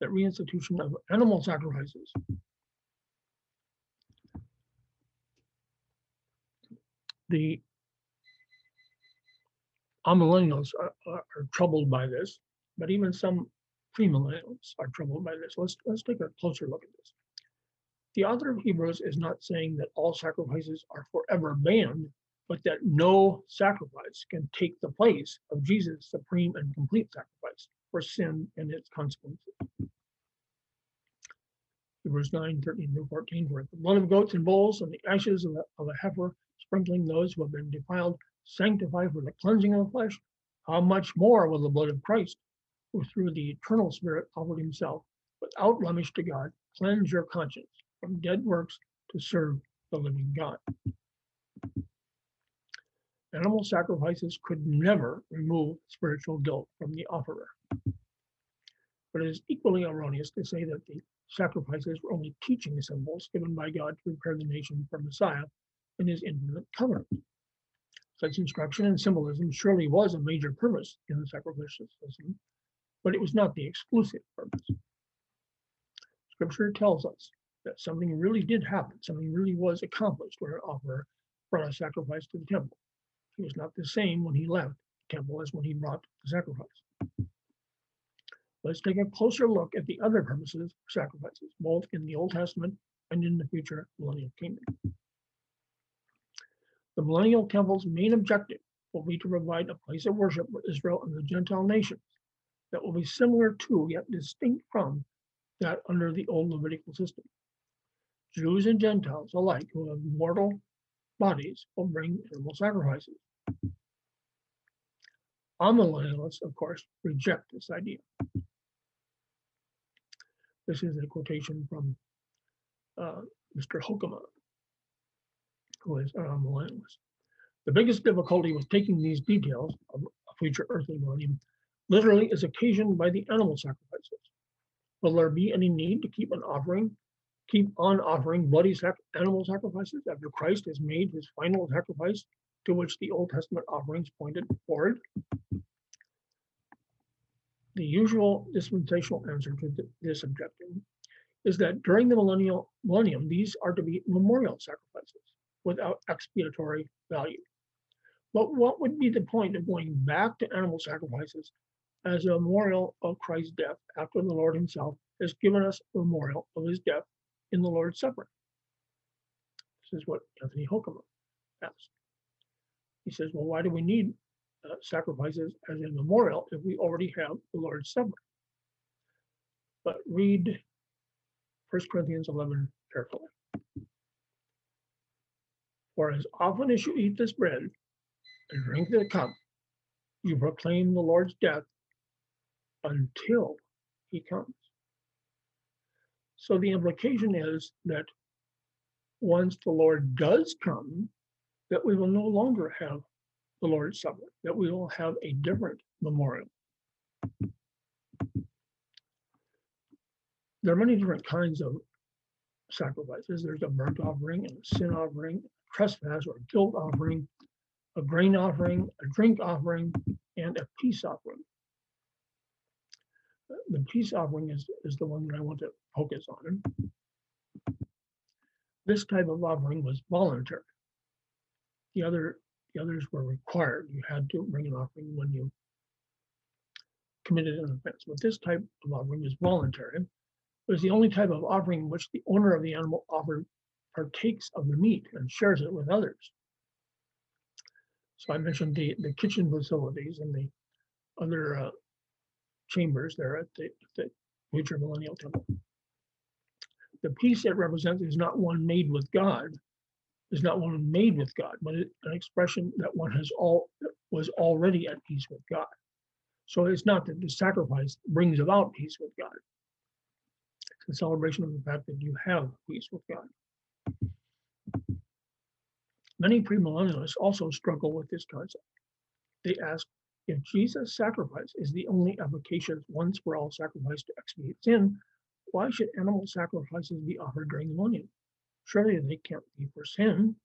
The reinstitution of animal sacrifices. The amillennials are, are, are troubled by this, but even some premillennials are troubled by this. Let's let's take a closer look at this. The author of Hebrews is not saying that all sacrifices are forever banned, but that no sacrifice can take the place of Jesus' supreme and complete sacrifice for sin and its consequences. Hebrews 9, 13 through 14, for the blood of goats and bulls and the ashes of a, of a heifer, sprinkling those who have been defiled, sanctify for the cleansing of the flesh, how much more will the blood of Christ, who through the eternal Spirit offered himself without blemish to God, cleanse your conscience from dead works to serve the living God. Animal sacrifices could never remove spiritual guilt from the offerer. But it is equally erroneous to say that the sacrifices were only teaching symbols given by God to prepare the nation for Messiah in his infinite covenant. Such instruction and symbolism surely was a major purpose in the sacrificial system, but it was not the exclusive purpose. Scripture tells us that something really did happen, something really was accomplished when an offerer brought a sacrifice to the temple. He was not the same when he left the temple as when he brought the sacrifice. Let's take a closer look at the other purposes of sacrifices, both in the Old Testament and in the future millennial kingdom. The millennial temple's main objective will be to provide a place of worship for Israel and the Gentile nations that will be similar to, yet distinct from, that under the old Levitical system. Jews and Gentiles alike who have mortal bodies will bring animal sacrifices. Amillennialists, of course, reject this idea. This is a quotation from uh, Mr. Hoekema, who is a millennialist. The biggest difficulty with taking these details of a future earthly millennium literally is occasioned by the animal sacrifices. Will there be any need to keep an offering, keep on offering bloody sac- animal sacrifices after Christ has made his final sacrifice to which the Old Testament offerings pointed forward? The usual dispensational answer to th- this objection is that during the millennial millennium, these are to be memorial sacrifices without expiatory value. But what would be the point of going back to animal sacrifices as a memorial of Christ's death after the Lord himself has given us a memorial of his death in the Lord's Supper? This is what Anthony Hoekema asked. He says, well, why do we need uh, sacrifices as a memorial if we already have the Lord's Supper? But read 1 Corinthians 11 carefully. For as often as you eat this bread and drink the cup, you proclaim the Lord's death until he comes. So the implication is that once the Lord does come, that we will no longer have the Lord's Supper, that we will have a different memorial. There are many different kinds of sacrifices. There's a burnt offering and a sin offering, trespass or guilt offering, a grain offering, a drink offering, and a peace offering. The peace offering is, is the one that I want to focus on. This type of offering was voluntary. The other, the others were required. You had to bring an offering when you committed an offense. But this type of offering is voluntary. It was the only type of offering in which the owner of the animal offered partakes of the meat and shares it with others. So I mentioned the, the kitchen facilities and the other uh, chambers there at the, the future millennial temple. The peace it represents is not one made with God, is not one made with God, but an expression that one has all was already at peace with God. So it's not that the sacrifice brings about peace with God. It's a celebration of the fact that you have peace with God. Many premillennialists also struggle with this concept. They ask if Jesus' sacrifice is the only efficacious once for all sacrifice to expiate sin, why should animal sacrifices be offered during the millennium? Surely they can't be for sin.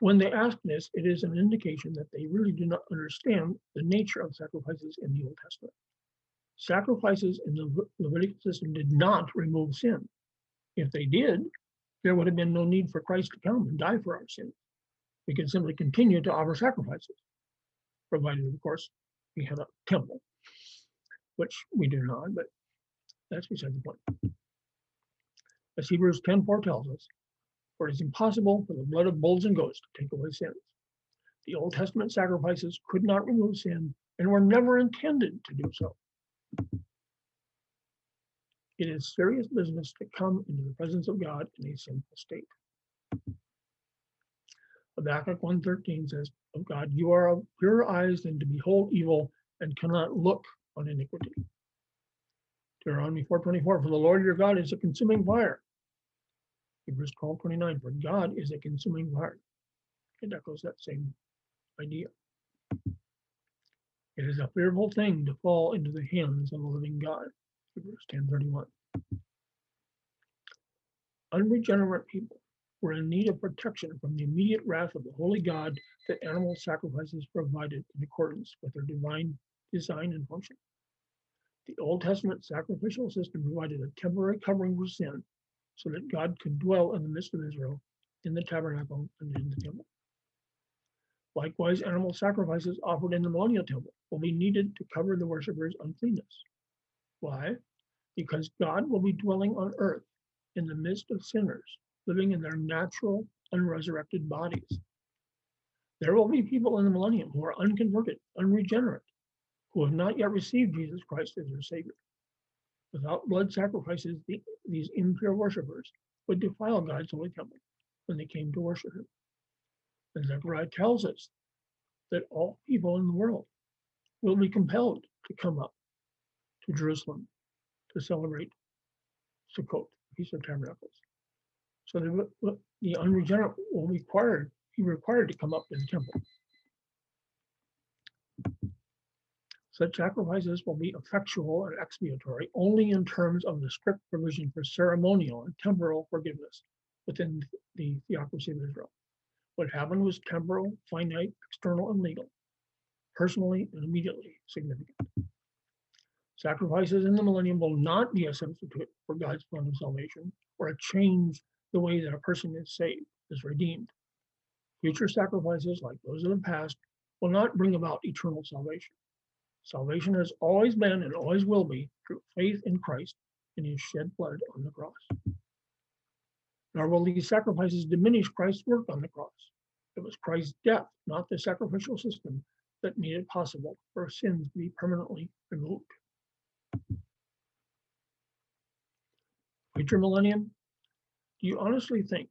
When they ask this, it is an indication that they really do not understand the nature of sacrifices in the Old Testament. Sacrifices in the Le- Levitical system did not remove sin. If they did, there would have been no need for Christ to come and die for our sins. We could simply continue to offer sacrifices, provided, of course, we had a temple, which we do not, but that's beside the point. As Hebrews 10:4 tells us, for it is impossible for the blood of bulls and goats to take away sins. The Old Testament sacrifices could not remove sin and were never intended to do so. It is serious business to come into the presence of God in a sinful state. Habakkuk 1.13 says, of God, you are of purer eyes than to behold evil and cannot look on iniquity. Deuteronomy 4.24, for the Lord your God is a consuming fire. Hebrews 12.29, for God is a consuming fire. It echoes that same idea. It is a fearful thing to fall into the hands of the living God. Hebrews 10:31. Unregenerate people were in need of protection from the immediate wrath of the holy God that animal sacrifices provided in accordance with their divine design and function. The Old Testament sacrificial system provided a temporary covering for sin so that God could dwell in the midst of Israel in the tabernacle and in the temple. Likewise, animal sacrifices offered in the millennial temple will be needed to cover the worshippers' uncleanness. Why? Because God will be dwelling on earth in the midst of sinners, living in their natural, unresurrected bodies. There will be people in the millennium who are unconverted, unregenerate, who have not yet received Jesus Christ as their Savior. Without blood sacrifices, the, these impure worshippers would defile God's holy temple when they came to worship him. And Zechariah tells us that all people in the world will be compelled to come up to Jerusalem to celebrate Sukkot, Feast of Tabernacles. So the, the unregenerate will be required, be required to come up to the temple. Such sacrifices will be effectual and expiatory only in terms of the strict provision for ceremonial and temporal forgiveness within the theocracy of Israel. What happened was temporal, finite, external, and legal, personally and immediately significant. Sacrifices in the millennium will not be a substitute for God's plan of salvation or a change the way that a person is saved, is redeemed. Future sacrifices, like those of the past, will not bring about eternal salvation. Salvation has always been and always will be through faith in Christ and his shed blood on the cross. Nor will these sacrifices diminish Christ's work on the cross. It was Christ's death, not the sacrificial system, that made it possible for sins to be permanently removed. Future millennium, do you honestly think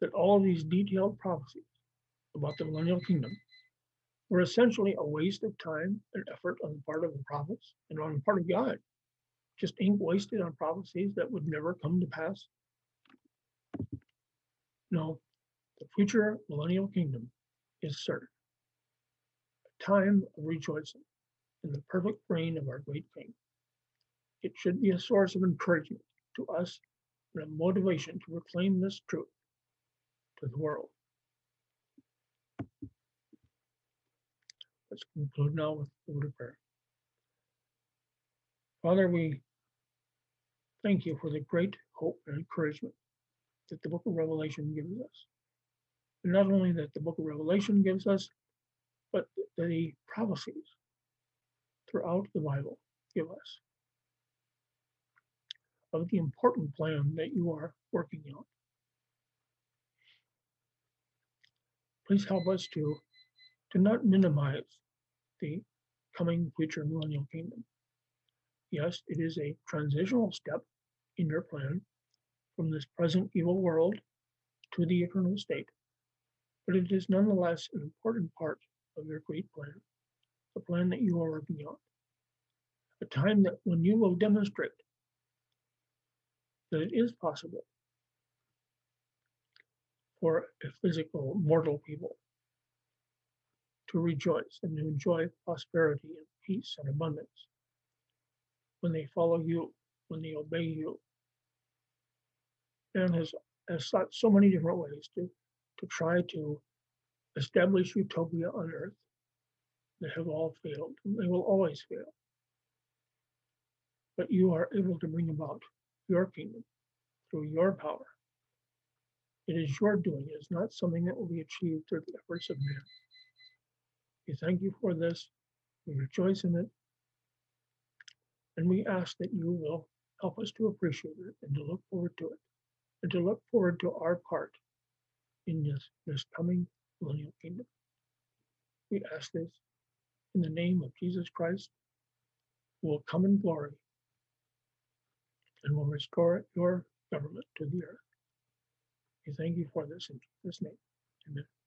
that all these detailed prophecies about the millennial kingdom were essentially a waste of time and effort on the part of the prophets and on the part of God? Just ink wasted on prophecies that would never come to pass? No, the future millennial kingdom is certain. A time of rejoicing in the perfect reign of our great King. It should be a source of encouragement to us and a motivation to proclaim this truth to the world. Let's conclude now with the word of prayer. Father, we thank you for the great hope and encouragement that the book of Revelation gives us. And not only that the book of Revelation gives us, but the prophecies throughout the Bible give us of the important plan that you are working out. Please help us to, to not minimize the coming future millennial kingdom. Yes, it is a transitional step in your plan from this present evil world to the eternal state, but it is nonetheless an important part of your great plan, the plan that you are working on. A time that when you will demonstrate that it is possible for a physical mortal people to rejoice and to enjoy prosperity and peace and abundance when they follow you, when they obey you. Man has, has sought so many different ways to, to try to establish utopia on earth that have all failed. They will always fail. But you are able to bring about your kingdom through your power. It is your doing. It is not something that will be achieved through the efforts of man. We thank you for this. We rejoice in it. And we ask that you will help us to appreciate it and to look forward to it and to look forward to our part in this, this coming millennial kingdom. We ask this in the name of Jesus Christ, who will come in glory and will restore your government to the earth. We thank you for this in Jesus' name. Amen.